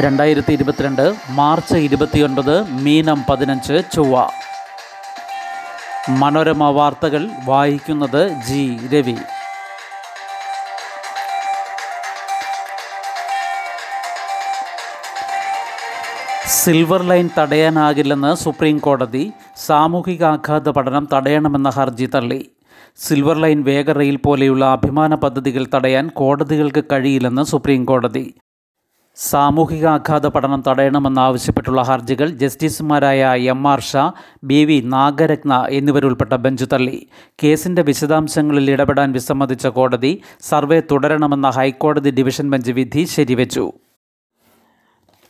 രണ്ടായിരത്തി ഇരുപത്തിരണ്ട് മാർച്ച് ഇരുപത്തിയൊൻപത് മീനം പതിനഞ്ച് ചൊവ്വ. മനോരമ വാർത്തകൾ വായിക്കുന്നത് ജി രവി. സിൽവർ ലൈൻ തടയാനാകില്ലെന്ന് സുപ്രീം കോടതി സാമൂഹികാഘാത പഠനം തടയണമെന്ന ഹർജി തള്ളി. സിൽവർ ലൈൻ വേഗ റെയിൽ പോലെയുള്ള അഭിമാന പദ്ധതികൾ തടയാൻ കോടതികൾക്ക് കഴിയില്ലെന്ന് സുപ്രീം കോടതി സാമൂഹികാഘാത പഠനം തടയണമെന്നാവശ്യപ്പെട്ടുള്ള ഹർജികൾ ജസ്റ്റിസുമാരായ M R Shah B V Nagarathna എന്നിവരുൾപ്പെട്ട bench തള്ളി. കേസിന്റെ വിശദാംശങ്ങളിൽ ഇടപെടാൻ വിസമ്മതിച്ച കോടതി സർവേ തുടരണമെന്ന ഹൈക്കോടതി ഡിവിഷൻ ബെഞ്ച് വിധി ശരിവച്ചു.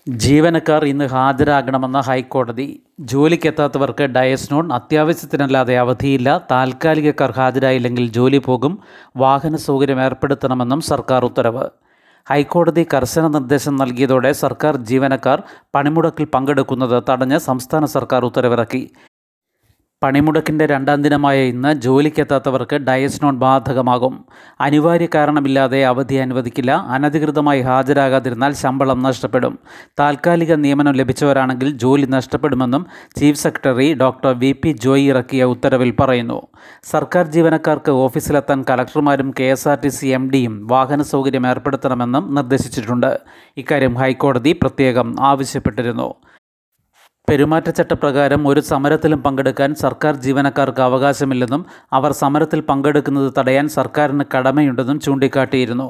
ജീവനക്കാർ ഇന്ന് ഹാജരാകണമെന്ന ഹൈക്കോടതി. ജോലിക്കെത്താത്തവർക്ക് ഡയസ്നോൺ അത്യാവശ്യത്തിനല്ലാതെ അവധിയില്ല. താൽക്കാലികക്കാർ ഹാജരായില്ലെങ്കിൽ ജോലി പോകും. വാഹന സൗകര്യം ഏർപ്പെടുത്തണമെന്നും സർക്കാർ ഉത്തരവ്. ഹൈക്കോടതി കർശന നിർദ്ദേശം നൽകിയതോടെ സർക്കാർ ജീവനക്കാർ പണിമുടക്കിൽ പങ്കെടുക്കുന്നത് തടഞ്ഞ് സംസ്ഥാന സർക്കാർ ഉത്തരവിറക്കി. പണിമുടക്കിന്റെ രണ്ടാം ദിനമായ ഇന്ന് ജോലിക്കെത്താത്തവർക്ക് ഡയസ്നോൺ ബാധകമാകും. അനിവാര്യ കാരണമില്ലാതെ അവധി അനുവദിക്കില്ല. അനധികൃതമായി ഹാജരാകാതിരുന്നാൽ ശമ്പളം നഷ്ടപ്പെടും. താൽക്കാലിക നിയമനം ലഭിച്ചവരാണെങ്കിൽ ജോലി നഷ്ടപ്പെടുമെന്നും chief secretary doctor V P Joy ഇറക്കിയ ഉത്തരവിൽ പറയുന്നു. സർക്കാർ ജീവനക്കാർക്ക് ഓഫീസിലെത്താൻ കലക്ടർമാരും K S R T C M ഡിയും വാഹന സൗകര്യം ഏർപ്പെടുത്തണമെന്നും നിർദ്ദേശിച്ചിട്ടുണ്ട്. ഇക്കാര്യം ഹൈക്കോടതി പ്രത്യേകം ആവശ്യപ്പെട്ടിരുന്നു. പെരുമാറ്റച്ചട്ടപ്രകാരം ഒരു സമരത്തിലും പങ്കെടുക്കാൻ സർക്കാർ ജീവനക്കാർക്ക് അവകാശമില്ലെന്നും അവർ സമരത്തിൽ പങ്കെടുക്കുന്നത് തടയാൻ സർക്കാരിന് കടമയുണ്ടെന്നും ചൂണ്ടിക്കാട്ടിയിരുന്നു.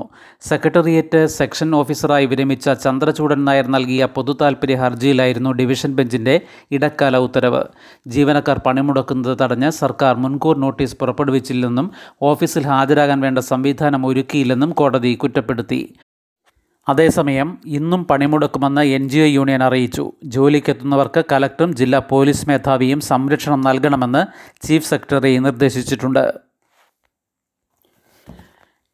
സെക്രട്ടേറിയറ്റ് സെക്ഷൻ ഓഫീസറായി വിരമിച്ച ചന്ദ്രചൂഡൻ നായർ നൽകിയ പൊതുതാൽപര്യ ഹർജിയിലായിരുന്നു ഡിവിഷൻ ബെഞ്ചിന്റെ ഇടക്കാല ഉത്തരവ്. ജീവനക്കാർ പണിമുടക്കുന്നത് തടഞ്ഞ് സർക്കാർ മുൻകൂർ നോട്ടീസ് പുറപ്പെടുവിച്ചില്ലെന്നും ഓഫീസിൽ ഹാജരാകാൻ വേണ്ട സംവിധാനം ഒരുക്കിയില്ലെന്നും കോടതി കുറ്റപ്പെടുത്തി. അതേസമയം ഇന്നും പണിമുടക്കുമെന്ന് എൻ ജി ഒ യൂണിയൻ അറിയിച്ചു. ജോലിക്കെത്തുന്നവർക്ക് കലക്ടറും ജില്ലാ പോലീസ് മേധാവിയും സംരക്ഷണം നൽകണമെന്ന് ചീഫ് സെക്രട്ടറി നിർദ്ദേശിച്ചിട്ടുണ്ട്.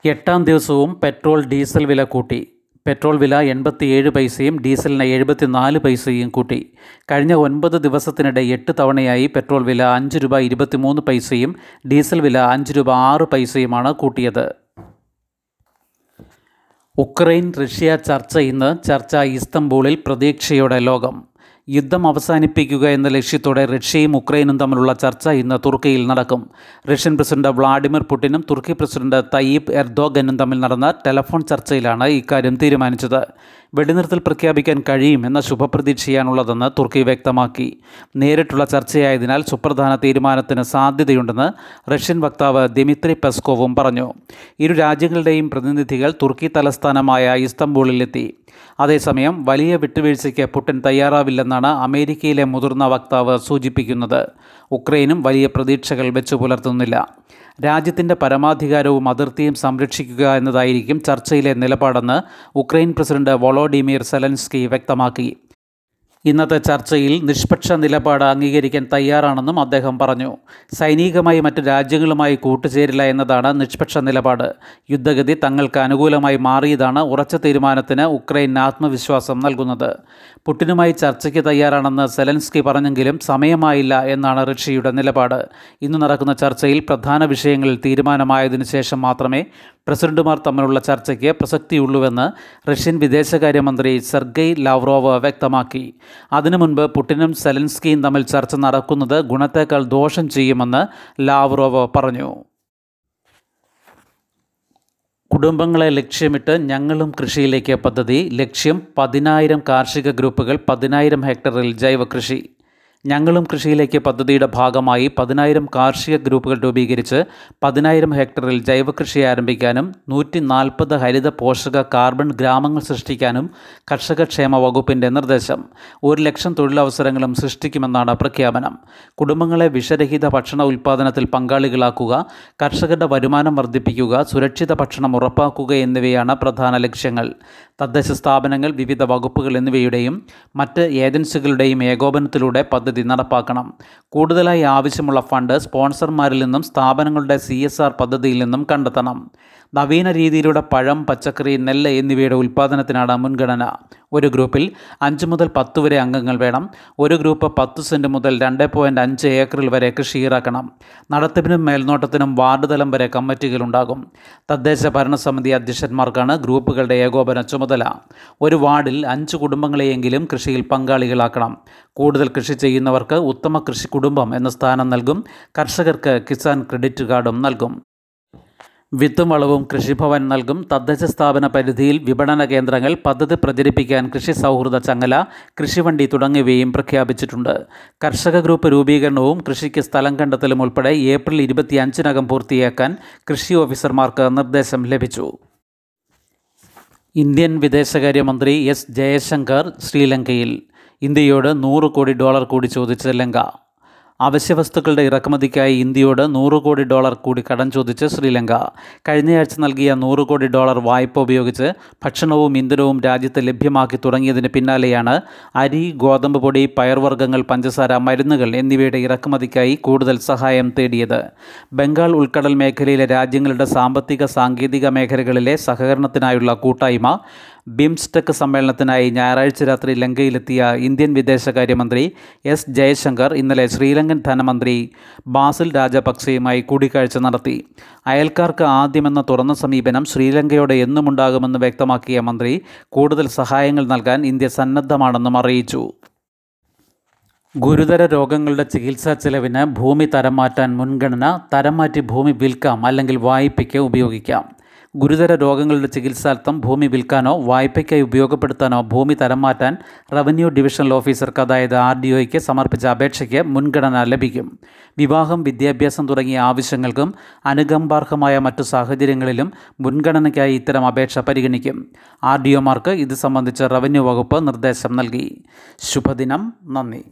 എട്ടാം ദിവസവും പെട്രോൾ ഡീസൽ വില കൂട്ടി. പെട്രോൾ വില എൺപത്തിയേഴ് പൈസയും ഡീസലിന് എഴുപത്തിനാല് പൈസയും കൂട്ടി. കഴിഞ്ഞ ഒൻപത് ദിവസത്തിനിടെ എട്ട് തവണയായി പെട്രോൾ വില അഞ്ച് രൂപ ഇരുപത്തിമൂന്ന് പൈസയും ഡീസൽ വില അഞ്ച് രൂപ ആറ് പൈസയുമാണ് കൂട്ടിയത്. ഉക്രൈൻ റഷ്യ ചർച്ച ഇന്ന് ചർച്ച ഇസ്തംബൂളിൽ പ്രതീക്ഷയുടെ ലോകം. യുദ്ധം അവസാനിപ്പിക്കുക എന്ന ലക്ഷ്യത്തോടെ റഷ്യയും ഉക്രൈനും തമ്മിലുള്ള ചർച്ച ഇന്ന് തുർക്കിയിൽ നടക്കും. റഷ്യൻ പ്രസിഡന്റ് വ്ളാഡിമിർ പുടിനും തുർക്കി പ്രസിഡന്റ് തയ്യീബ് എർദോഗനും തമ്മിൽ നടന്ന ടെലഫോൺ ചർച്ചയിലാണ് ഇക്കാര്യം തീരുമാനിച്ചത്. വെടിനിർത്തൽ പ്രഖ്യാപിക്കാൻ കഴിയുമെന്ന ശുഭപ്രതീക്ഷയാണുള്ളതെന്ന് തുർക്കി വ്യക്തമാക്കി. നേരിട്ടുള്ള ചർച്ചയായതിനാൽ സുപ്രധാന തീരുമാനത്തിന് സാധ്യതയുണ്ടെന്ന് റഷ്യൻ വക്താവ് ദിമിത്രി പെസ്കോവും പറഞ്ഞു. ഇരു രാജ്യങ്ങളുടെയും പ്രതിനിധികൾ തുർക്കി തലസ്ഥാനമായ ഇസ്തംബൂളിലെത്തി. അതേസമയം വലിയ വിട്ടുവീഴ്ചയ്ക്ക് പുടിൻ തയ്യാറാവില്ലെന്നാണ് അമേരിക്കയിലെ മുതിർന്ന വക്താവ് സൂചിപ്പിക്കുന്നത്. ഉക്രൈനും വലിയ പ്രതീക്ഷകൾ വെച്ചു പുലർത്തുന്നില്ല. രാജ്യത്തിന്റെ പരമാധികാരവും അതിർത്തിയും സംരക്ഷിക്കുക എന്നതായിരിക്കും ചർച്ചയിലെ നിലപാടെന്ന് ഉക്രൈൻ പ്രസിഡന്റ് വൊളോഡിമിർ സെലൻസ്കി വ്യക്തമാക്കി. ഇന്നത്തെ ചർച്ചയിൽ നിഷ്പക്ഷ നിലപാട് അംഗീകരിക്കാൻ തയ്യാറാണെന്നും അദ്ദേഹം പറഞ്ഞു. സൈനികമായി മറ്റ് രാജ്യങ്ങളുമായി കൂട്ടുചേരില്ല എന്നതാണ് നിഷ്പക്ഷ നിലപാട്. യുദ്ധഗതി തങ്ങൾക്ക് അനുകൂലമായി മാറിയതാണ് ഉറച്ച തീരുമാനത്തിന് ഉക്രൈൻ ആത്മവിശ്വാസം നൽകുന്നത്. പുട്ടിനുമായി ചർച്ചയ്ക്ക് തയ്യാറാണെന്ന് സെലൻസ്കി പറഞ്ഞെങ്കിലും സമയമായില്ല എന്നാണ് റഷ്യയുടെ നിലപാട്. ഇന്ന് നടക്കുന്ന ചർച്ചയിൽ പ്രധാന വിഷയങ്ങളിൽ തീരുമാനമായതിനു ശേഷം മാത്രമേ പ്രസിഡന്റുമാർ തമ്മിലുള്ള ചർച്ചയ്ക്ക് പ്രസക്തിയുള്ളൂവെന്ന് റഷ്യൻ വിദേശകാര്യമന്ത്രി സെർഗൈ ലാവ്റോവ് വ്യക്തമാക്കി. അതിനു മുൻപ് പുടിനും സെലൻസ്കിയും തമ്മിൽ ചർച്ച നടക്കുന്നത് ഗുണത്തേക്കാൾ ദോഷം ചെയ്യുമെന്ന് ലാവ്റോവ് പറഞ്ഞു. കുടുംബങ്ങളെ ലക്ഷ്യമിട്ട് ഞങ്ങളും കൃഷിയിലേക്ക് പദ്ധതി. ലക്ഷ്യം പതിനായിരം കാർഷിക ഗ്രൂപ്പുകൾ പതിനായിരം ഹെക്ടറിൽ ജൈവ കൃഷി ഞങ്ങളും കൃഷിയിലേക്ക് പദ്ധതിയുടെ ഭാഗമായി പതിനായിരം കാർഷിക ഗ്രൂപ്പുകൾ രൂപീകരിച്ച് പതിനായിരം ഹെക്ടറിൽ ജൈവകൃഷി ആരംഭിക്കാനും നൂറ്റി നാൽപ്പത് ഹരിത പോഷക കാർബൺ ഗ്രാമങ്ങൾ സൃഷ്ടിക്കാനും കർഷക ക്ഷേമ വകുപ്പിന്റെ നിർദ്ദേശം. ഒരു ലക്ഷം തൊഴിലവസരങ്ങളും സൃഷ്ടിക്കുമെന്നാണ് പ്രഖ്യാപനം. കുടുംബങ്ങളെ വിഷരഹിത ഭക്ഷണ ഉൽപ്പാദനത്തിൽ പങ്കാളികളാക്കുക കർഷകരുടെ വരുമാനം വർദ്ധിപ്പിക്കുക സുരക്ഷിത ഭക്ഷണം ഉറപ്പാക്കുക എന്നിവയാണ് പ്രധാന ലക്ഷ്യങ്ങൾ. തദ്ദേശ സ്ഥാപനങ്ങൾ വിവിധ വകുപ്പുകൾ എന്നിവയുടെയും മറ്റ് ഏജൻസികളുടെയും ഏകോപനത്തിലൂടെ പദ്ധതി നടപ്പാക്കണം. കൂടുതലായി ആവശ്യമുള്ള ഫണ്ട് സ്പോൺസർമാരിൽ നിന്നും സ്ഥാപനങ്ങളുടെ സി പദ്ധതിയിൽ നിന്നും കണ്ടെത്തണം. നവീന രീതിയിലൂടെ പഴം പച്ചക്കറി നെല്ല് എന്നിവയുടെ ഉൽപ്പാദനത്തിനാണ് മുൻഗണന. ഒരു ഗ്രൂപ്പിൽ അഞ്ച് മുതൽ പത്ത് വരെ അംഗങ്ങൾ വേണം. ഒരു ഗ്രൂപ്പ് പത്ത് സെന്റ് മുതൽ രണ്ട് പോയിന്റ് അഞ്ച് ഏക്കറിൽ വരെ കൃഷി ഇറക്കണം നടത്തിപ്പിനും മേൽനോട്ടത്തിനും വാർഡ് തലം വരെ കമ്മിറ്റികളുണ്ടാകും തദ്ദേശ ഭരണസമിതി അധ്യക്ഷന്മാർക്കാണ് ഗ്രൂപ്പുകളുടെ ഏകോപന ചുമതല. ഒരു വാർഡിൽ അഞ്ച് കുടുംബങ്ങളെയെങ്കിലും കൃഷിയിൽ പങ്കാളികളാക്കണം. കൂടുതൽ കൃഷി ചെയ്യുന്നവർക്ക് ഉത്തമ കൃഷി കുടുംബം എന്ന സ്ഥാനം നൽകും. കർഷകർക്ക് കിസാൻ ക്രെഡിറ്റ് കാർഡും നൽകും. വിത്തും വളവും കൃഷിഭവൻ നൽകും. തദ്ദേശ സ്ഥാപന പരിധിയിൽ വിപണന കേന്ദ്രങ്ങൾ പദ്ധതി പ്രചരിപ്പിക്കാൻ കൃഷി സൗഹൃദ ചങ്ങല കൃഷിവണ്ടി തുടങ്ങിയവയും പ്രഖ്യാപിച്ചിട്ടുണ്ട്. കർഷക ഗ്രൂപ്പ് രൂപീകരണവും കൃഷിക്ക് സ്ഥലം കണ്ടെത്തലും ഉൾപ്പെടെ ഏപ്രിൽ ഇരുപത്തിയഞ്ചിനകം പൂർത്തിയാക്കാൻ കൃഷി ഓഫീസർമാർക്ക് നിർദ്ദേശം ലഭിച്ചു. ഇന്ത്യൻ വിദേശകാര്യമന്ത്രി എസ് ജയശങ്കർ ശ്രീലങ്കയിൽ. ഇന്ത്യയോട് നൂറ് കോടി ഡോളർ കൂടി ചോദിച്ച ലങ്ക. അവശ്യവസ്തുക്കളുടെ ഇറക്കുമതിക്കായി ഇന്ത്യയോട് നൂറ് കോടി ഡോളർ കൂടി കടം ചോദിച്ച് ശ്രീലങ്ക. കഴിഞ്ഞയാഴ്ച നൽകിയ നൂറ് കോടി ഡോളർ വായ്പ ഉപയോഗിച്ച് ഭക്ഷണവും ഇന്ധനവും രാജ്യത്ത് ലഭ്യമാക്കി തുടങ്ങിയതിന് പിന്നാലെയാണ് അരി ഗോതമ്പ് പൊടി പയർവർഗങ്ങൾ പഞ്ചസാര മരുന്നുകൾ എന്നിവയുടെ ഇറക്കുമതിക്കായി കൂടുതൽ സഹായം തേടിയത്. ബംഗാൾ ഉൾക്കടൽ മേഖലയിലെ രാജ്യങ്ങളുടെ സാമ്പത്തിക സാങ്കേതിക മേഖലകളിലെ സഹകരണത്തിനായുള്ള കൂട്ടായ്മ ബിംസ്റ്റെക് സമ്മേളനത്തിനായി ഞായറാഴ്ച രാത്രി ലങ്കയിലെത്തിയ ഇന്ത്യൻ വിദേശകാര്യമന്ത്രി എസ് ജയശങ്കർ ഇന്നലെ ശ്രീലങ്കൻ ധനമന്ത്രി ബാസിൽ രാജപക്സെയുമായി കൂടിക്കാഴ്ച നടത്തി. അയൽക്കാർക്ക് ആദ്യമെന്ന തുറന്ന സമീപനം ശ്രീലങ്കയോടെ എന്നുമുണ്ടാകുമെന്ന് വ്യക്തമാക്കിയ മന്ത്രി കൂടുതൽ സഹായങ്ങൾ നൽകാൻ ഇന്ത്യ സന്നദ്ധമാണെന്നും അറിയിച്ചു. ഗുരുതര രോഗങ്ങളുടെ ചികിത്സാ ചെലവിന് ഭൂമി തരം മാറ്റാൻ മുൻഗണന തരം മാറ്റി ഭൂമി വിൽക്കാം അല്ലെങ്കിൽ വായ്പയ്ക്ക് ഉപയോഗിക്കാം. ഗുരുതര രോഗങ്ങളുടെ ചികിത്സാർത്ഥം ഭൂമി വിൽക്കാനോ വായ്പയ്ക്കായി ഉപയോഗപ്പെടുത്താനോ ഭൂമി തരം മാറ്റാൻ റവന്യൂ ഡിവിഷണൽ ഓഫീസർക്ക് അതായത് ആർ ഡി ഒയ്ക്ക് സമർപ്പിച്ച അപേക്ഷയ്ക്ക് മുൻഗണന ലഭിക്കും. വിവാഹം വിദ്യാഭ്യാസം തുടങ്ങിയ ആവശ്യങ്ങൾക്കും അനുകമ്പാർഹമായ മറ്റു സാഹചര്യങ്ങളിലും മുൻഗണനയ്ക്കായി ഇത്തരം അപേക്ഷ പരിഗണിക്കും. ആർ ഡി ഒമാർക്ക് ഇത് സംബന്ധിച്ച് റവന്യൂ വകുപ്പ് നിർദ്ദേശം നൽകി. ശുഭദിനം. നന്ദി.